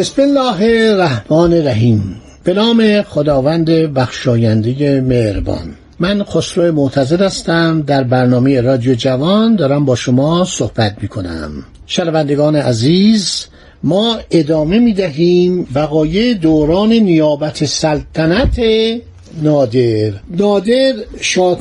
بسم الله الرحمن الرحیم. به نام خداوند بخشاینده مهربان. من خسرو معتزد هستم. در برنامه رادیو جوان دارم با شما صحبت می کنم شنوندگان عزیز ما ادامه می دهیم وقایع دوران نیابت سلطنت نادر. نادر شاه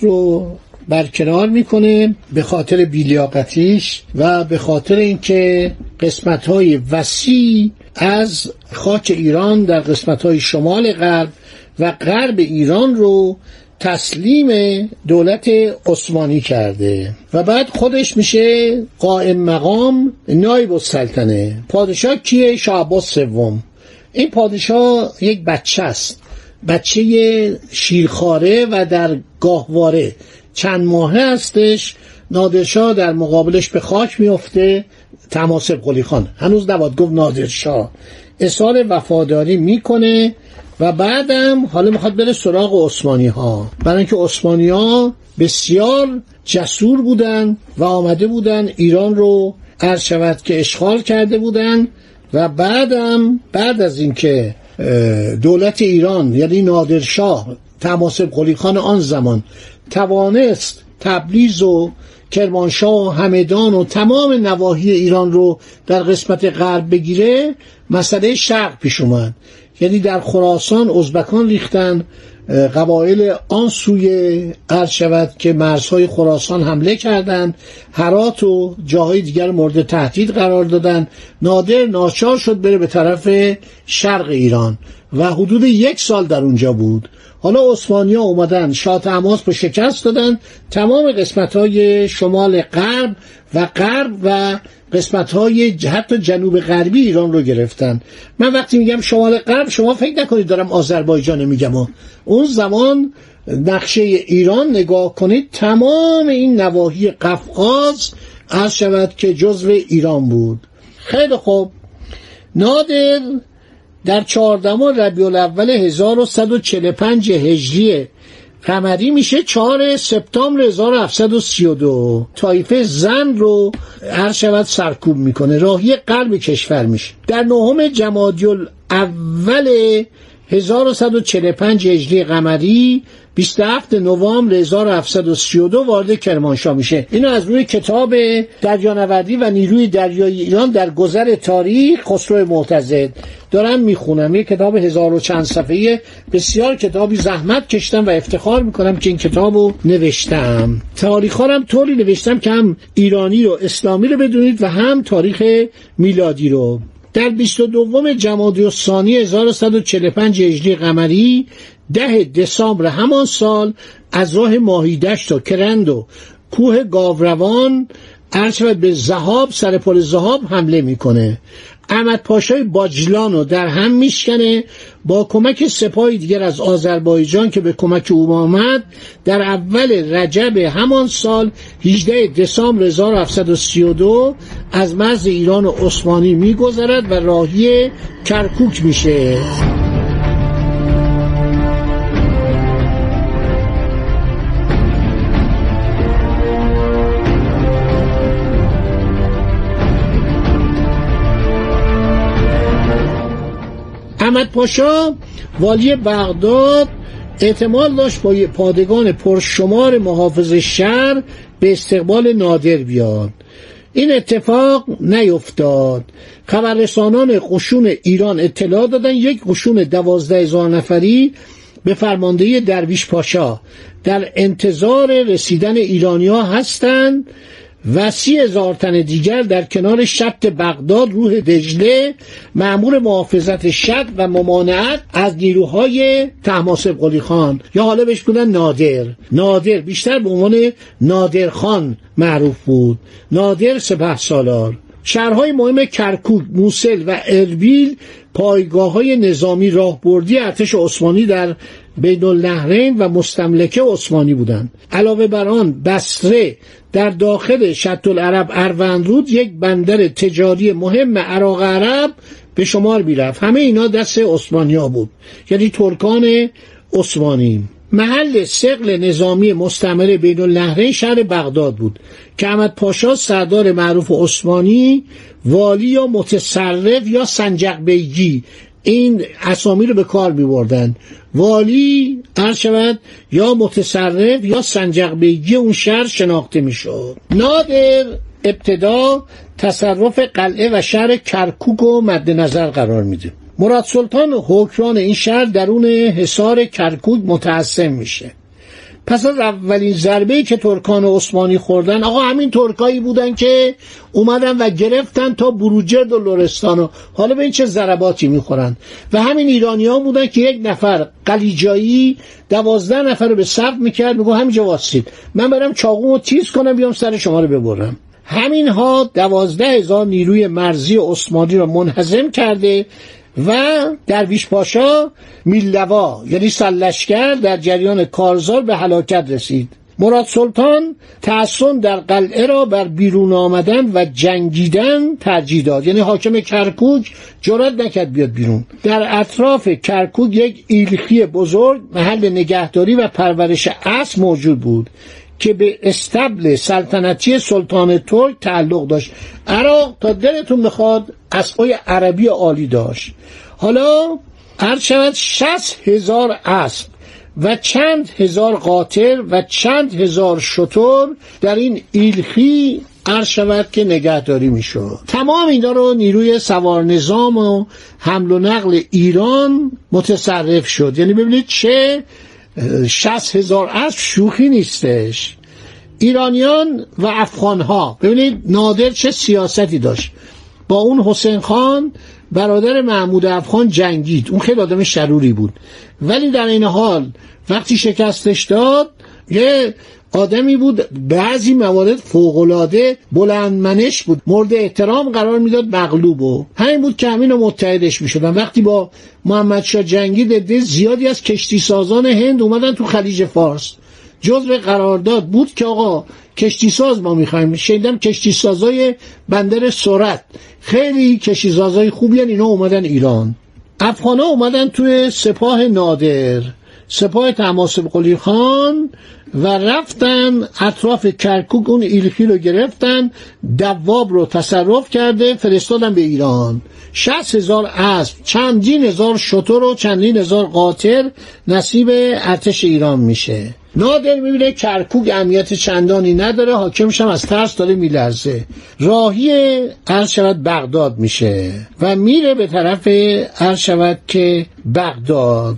رو برکنار می‌کنه به خاطر بیلیاقتیش و به خاطر اینکه قسمت های وسیع از خاک ایران در قسمت های شمال غرب و غرب ایران رو تسلیم دولت عثمانی کرده و بعد خودش میشه قائم مقام نایب السلطنه. پادشاه کیه؟ شاه سوم. این پادشاه یک بچه است. بچه شیرخواره و در گاهواره. چند ماهه هستش. نادرشاه در مقابلش به خاک میفته تماسب قلی خان. هنوز نباید گفت نادرشاه. اصال وفاداری می‌کنه و بعدم حالا می‌خواد بره سراغ عثمانی ها برای اینکه عثمانی ها بسیار جسور بودن و آمده بودن ایران رو عرض شود که اشغال کرده بودن و بعدم بعد از اینکه دولت ایران یعنی نادرشاه تماسب قلی خان آن زمان توانست تبریز و کرمانشاه و همدان و تمام نواحی ایران رو در قسمت غرب بگیره مسئله شرق پیش اومد. یعنی در خراسان ازبکان ریختن قبایل آن سوی عرض شود که مرزهای خراسان حمله کردند هرات و جاهای دیگر مورد تهدید قرار دادن. نادر ناچار شد بره به طرف شرق ایران و حدود یک سال در اونجا بود. حالا عثمانی اومدن شاه تماس به شکست دادن. تمام قسمت های شمال غرب و غرب و قسمت های حتی جنوب غربی ایران رو گرفتن. من وقتی میگم شمال غرب شما فکر نکنید دارم آذربایجان میگم. اون زمان نقشه ایران نگاه کنید تمام این نواحی قفقاز عرض شود که جزو ایران بود. خیلی خوب. نادر در چهاردهم ربیع الاول 1145 هجری قمری میشه 4 سپتامبر 1732 طایفه زن رو هر شود سرکوب می‌کنه. راهی قلب کشور میشه. در نهم جمادی اول 1145 هجری قمری 27 نوامبر 1732 وارد کرمانشاه میشه. اینو از روی کتاب دریانوردی و نیروی دریایی ایران در گذر تاریخ خسرو معتزد دارم می‌خونم. یه کتاب هزار و چند صفحه بسیار کتابی زحمت کشتم و افتخار می‌کنم که این کتاب رو نوشتم. تاریخ هم طوری نوشتم که هم ایرانی رو اسلامی رو بدونید و هم تاریخ میلادی رو. در 22 جمادی الثانی 1145 هجری قمری ده دسامبر همان سال از راه ماهیدشت و کرند و کوه گاوروان عرض به زهاب سر پل زهاب حمله می‌کنه. احمد پاشای باجلان رو در هم میشکنه با کمک سپاهی دیگر از آذربایجان که به کمک او آمد در اول رجب همان سال 18 دسامبر 1732 از مرز ایران و عثمانی میگذرد و راهی کرکوک میشه. احمد پاشا والی بغداد احتمال داشت با پادگان پرشمار محافظ شهر به استقبال نادر بیاد. این اتفاق نیفتاد. خبررسانان قشون ایران اطلاع دادن یک قشون دوازده هزار نفری به فرماندهی درویش پاشا در انتظار رسیدن ایرانیا هستند. و سی دیگر در کنار شط بغداد روح دجله معمور محافظت شط و ممانعت از نیروهای تحماسب قلی خان. یا حالا بهش بودن نادر. نادر بیشتر به عنوان نادر خان معروف بود. نادر سپه سالار. شهرهای مهم کرکوک، موسل و اربیل پایگاه های نظامی راهبردی ارتش عثمانی در بین النهرین و مستملکه عثمانی بودند. علاوه بر آن بسره در داخل شط العرب اروندرود یک بندر تجاری مهم عراق عرب به شمار می‌رفت. همه اینا دست عثمانیا بود. یعنی ترکان عثمانی. محل سقل نظامی مستمر بین النهرین شهر بغداد بود که احمد پاشا سردار معروف عثمانی والی یا متصرف یا سنجق بیگی این اسامی رو به کار می بردن والی عرض شود یا متصرف یا سنجق بیگی اون شهر شناخته می شد نادر ابتدا تصرف قلعه و شهر کرکوک و مد نظر قرار میده. مراد سلطان حکران این شهر درون حصار کرکوک متعصم میشه. پس از اولین ضربه که ترکان عثمانی خوردن آقا همین ترکایی بودن که اومدن و گرفتن تا بروجرد و لورستان حالا به این چه ضرباتی می‌خورن. و همین ایرانی ها بودن که یک نفر قلیجایی دوازده نفر رو به صف می‌کرد میگو همینجا واسید من برم چاقو تیز کنم بیام سر شما رو ببرم. همین ها دوازده هزار نیروی مرزی عثمانی را منحزم کرده و درویش پاشا میلوا یعنی سلشکر در جریان کارزار به هلاکت رسید. مراد سلطان تحسن در قلعه را بر بیرون آمدن و جنگیدن ترجیح داد. یعنی حاکم کرکوک جرات نکرد بیاد بیرون. در اطراف کرکوک یک ایلخی بزرگ محل نگهداری و پرورش اسب موجود بود. که به استبل سلطنتی سلطان ترک تعلق داشت. عراق تا دلتون بخواد اسبای عربی عالی داشت. حالا هر شود شست هزار اسب و چند هزار قاطر و چند هزار شطور در این ایلخی عرض شود که نگهداری می‌شد. تمام اینا رو نیروی سوار نظام و حمل و نقل ایران متصرف شد. یعنی ببینید چه شست هزار اسب شوخی نیستش. ایرانیان و افغانها. ببینید نادر چه سیاستی داشت. با اون حسین خان برادر محمود افغان جنگید. اون خیلی آدم شروری بود. ولی در این حال وقتی شکستش داد یه آدمی بود بعضی موارد فوقلاده بلندمنش بود. مورد احترام قرار می‌داد مغلوب و. همین بود که همین متحدش می‌شدن. وقتی با محمد شاه جنگید عده زیادی از کشتی سازان هند اومدن تو خلیج فارس. جزء قرارداد بود که آقا کشتی ساز ما می‌خوایم. شنیدم کشتی سازای بندر سرعت. خیلی کشتی سازای خوبی اینا اومدن ایران. افغان ها اومدن توی سپاه نادر. سپاه تماسب قلی خان. و رفتن اطراف کرکوک اون ایلخی رو گرفتن دواب رو تصرف کرده فرستادن به ایران. شست هزار اسب چندین هزار شطور و چندین هزار قاطر نصیب ارتش ایران میشه. نادر می‌بینه کرکوک اهمیت چندانی نداره حاکمش هم از ترس داره میلرزه. راهی عرض شود بغداد میشه و میره به طرف عرض که بغداد.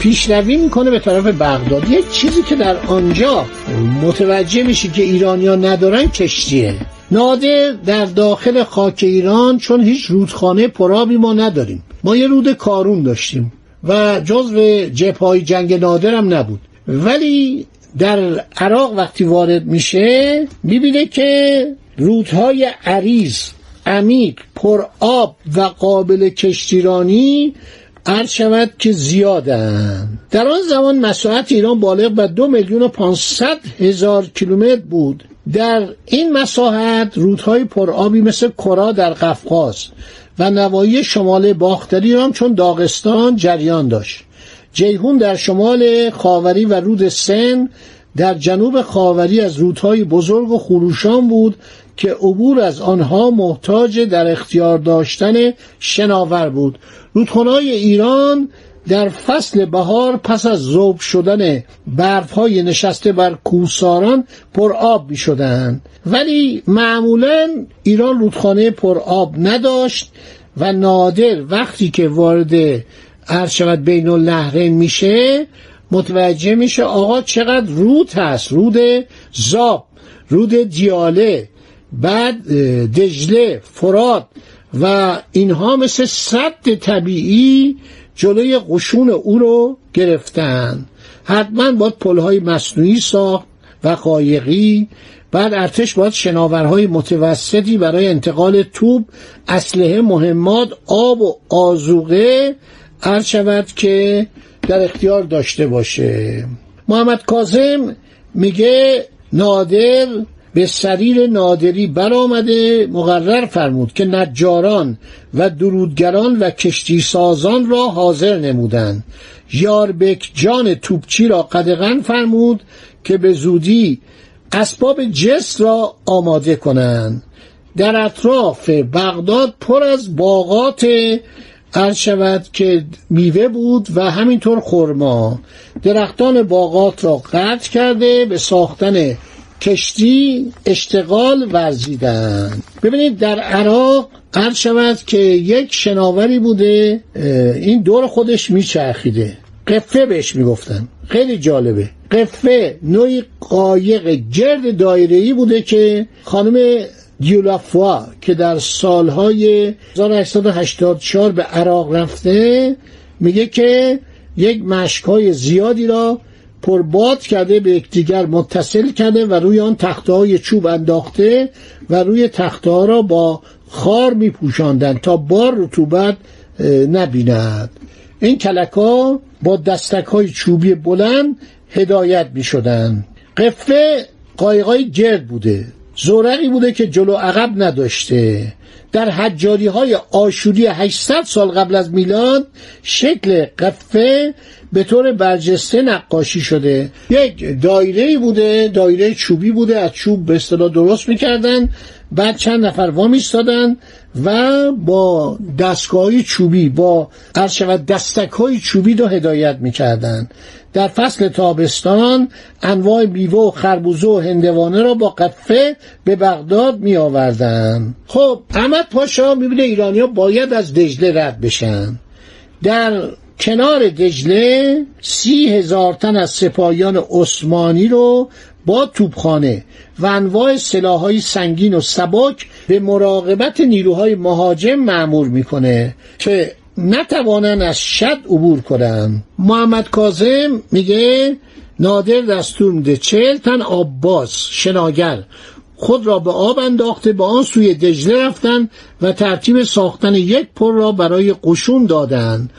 پیشروی می‌کنه به طرف بغداد. یک چیزی که در آنجا متوجه میشه که ایرانیا ندارن کشتیه. نادر در داخل خاک ایران چون هیچ رودخانه پرابی ما نداریم. ما یه رود کارون داشتیم و جزو جبهای جنگ نادر هم نبود. ولی در عراق وقتی وارد میشه می‌بینه که رودهای عریض عمیق پر آب و قابل کشتیرانی عرض شود که زیادن. در آن زمان مساحت ایران بالغ به دو میلیون و پانصد هزار کیلومتر بود. در این مساحت رودهای پرآبی مثل کرا در قفقاز و نوایی شمال باختری هم چون داغستان جریان داشت. جیهون در شمال خاوری و رود سن در جنوب خاوری از رودهای بزرگ و خروشان بود که عبور از آنها محتاج در اختیار داشتن شناور بود. رودخانه‌های ایران در فصل بهار پس از ذوب شدن برفهای نشسته بر کوساران پر آب می شدن. ولی معمولا ایران رودخانه پر آب نداشت و نادر وقتی که وارد عرض شود بین النهرین میشه متوجه میشه آقا چقدر رود هست رود زاب رود دیاله بعد دجله فراد و اینها مثل صد طبیعی جلوی قشون او رو گرفتن. حتما باید پلهای مصنوعی ساخت و قایقی بعد ارتش باید شناورهای متوسطی برای انتقال توپ اسلحه مهمات آب و آزوقه عرض شود که در اختیار داشته باشه. محمد کازم میگه نادر به سریر نادری برآمده مقرر فرمود که نجاران و درودگران و کشتی سازان را حاضر نمودند. یاربک جان توپچی را قدغن فرمود که به زودی اسباب جس را آماده کنند. در اطراف بغداد پر از باغات عرض شود که میوه بود و همینطور خرما. درختان باغات را قطع کرده به ساختن کشتی اشتغال ورزیدن. ببینید در عراق عرض شود که یک شناوری بوده این دور خودش میچرخیده. قفه بهش می‌گفتن. خیلی جالبه. قفه نوعی قایق گرد دایره‌ای بوده که خانم دیولافوا که در سالهای 1884 به عراق رفته میگه که یک مشکای زیادی را پرباد کرده به یکدیگر متصل کرده و روی آن تخته های چوب انداخته و روی تخته را با خار می پوشاندن تا بار رطوبت نبیند. این کلک ها با دستک های چوبی بلند هدایت می شدن قفه قایقای گرد بوده. زورقی بوده که جلو عقب نداشته. در حجاری های آشوری 800 سال قبل از میلاد شکل قفه به طور برجسته نقاشی شده. یک دایره بوده دایره چوبی بوده از چوب به اصطلاح درست می‌کردن. بعد چند نفر وامیستادن و با دستگاه چوبی با عرض شود دستک های چوبی رو هدایت می‌کردن. در فصل تابستان انواع میوه و خربوزه و هندوانه را با قفه به بغداد می آوردن خب احمد پاشا می‌بینه ایرانیا باید از دجله رد بشن. در کنار دجله سی هزار تن از سپاهیان عثمانی رو با توپخانه و انواع سلاحهای سنگین و سبک به مراقبت نیروهای مهاجم معمور می‌کنه که نتوانن از شد عبور کنن. محمد کازم میگه نادر دستور میده چهل تن آباز شناگر خود را به آب انداخته به آن سوی دجله رفتن و ترتیب ساختن یک پر را برای قشون دادند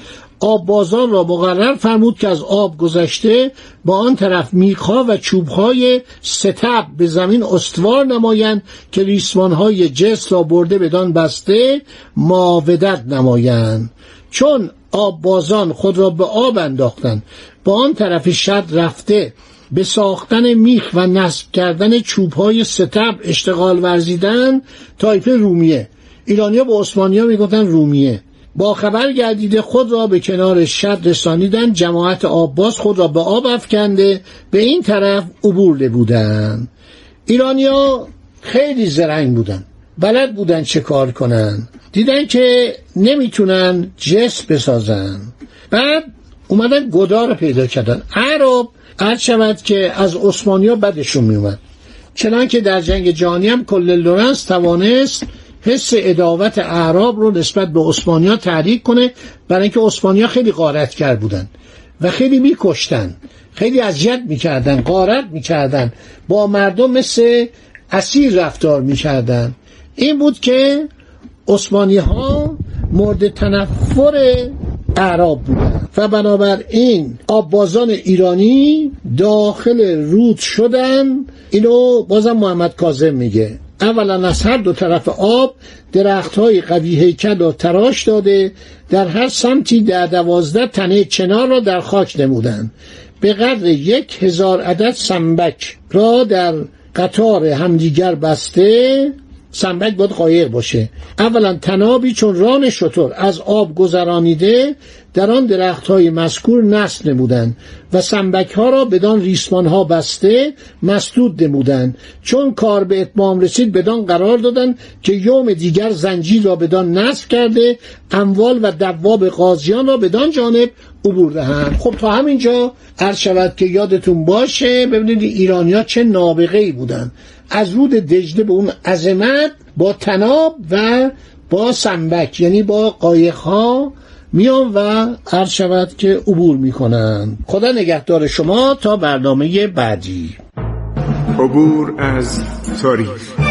آب بازار را مقرر فرمود که از آب گذشته با آن طرف میخها و چوبهای ستب به زمین استوار نمایند که ریسمانهای جس را برده بدان بسته ماودت نمایند. چون آب بازان خود را به آب انداختند با آن طرف شد رفته به ساختن میخ و نصب کردن چوبهای ستب اشتغال ورزیدن تایفه رومیه. ایرانیا به عثمانیا می‌گفتن رومیه. با خبر گردیده خود را به کنار شد رسانیدن جماعت آباز خود را به آب افکنده به این طرف عبور بودند ایرانیا خیلی زرنگ بودن بلد بودن چه کار کنن. دیدن که نمی‌تونن جس بسازن. بعد اومدن گدار پیدا کردن. عرب عرض شود که از عثمانیا بدشون میومد چنان که در جنگ جهانی هم کل لورنس توانست حس اداوت اعراب رو نسبت به عثمانیا تحریک کنه برای اینکه عثمانیا خیلی غارتگر بودن و خیلی میکشتن. خیلی اذیت می‌کردن غارت می‌کردن. با مردم مثل اسیر رفتار می‌کردن. این بود که عثمانی ها مورد تنفر اعراب بودن و بنابراین آبازان ایرانی داخل رود شدن. اینو بازم محمد کاظم میگه. اولا از هر دو طرف آب درخت های قوی هیکل و تراش داده در هر سمتی در دوازده تنه چنار را در خاک نمودند. به قدر یک هزار عدد سنبک را در قطار همدیگر بسته سنبک باید قایق باشه. اولا تنابی چون ران شطور از آب گذرانیده در آن درخت های مذکور نصب نمودند و سنبک ها را بدان ریسمان ها بسته مسدود نمودند چون کار به اتمام رسید بدان قرار دادند که یوم دیگر زنجیر را بدان نصب کرده اموال و دواب قاضیان را بدان جانب عبور دهند خب تا همینجا عرض شود که یادتون باشه ببینید ایرانیا چه نابغه ای بودن. از رود دجله به اون عظمت با تناب و با سنبک یعنی با قایق ها میان و عرض شود که عبور می‌کنن. خدا نگهدار شما تا برنامه بعدی. عبور از تاریخ.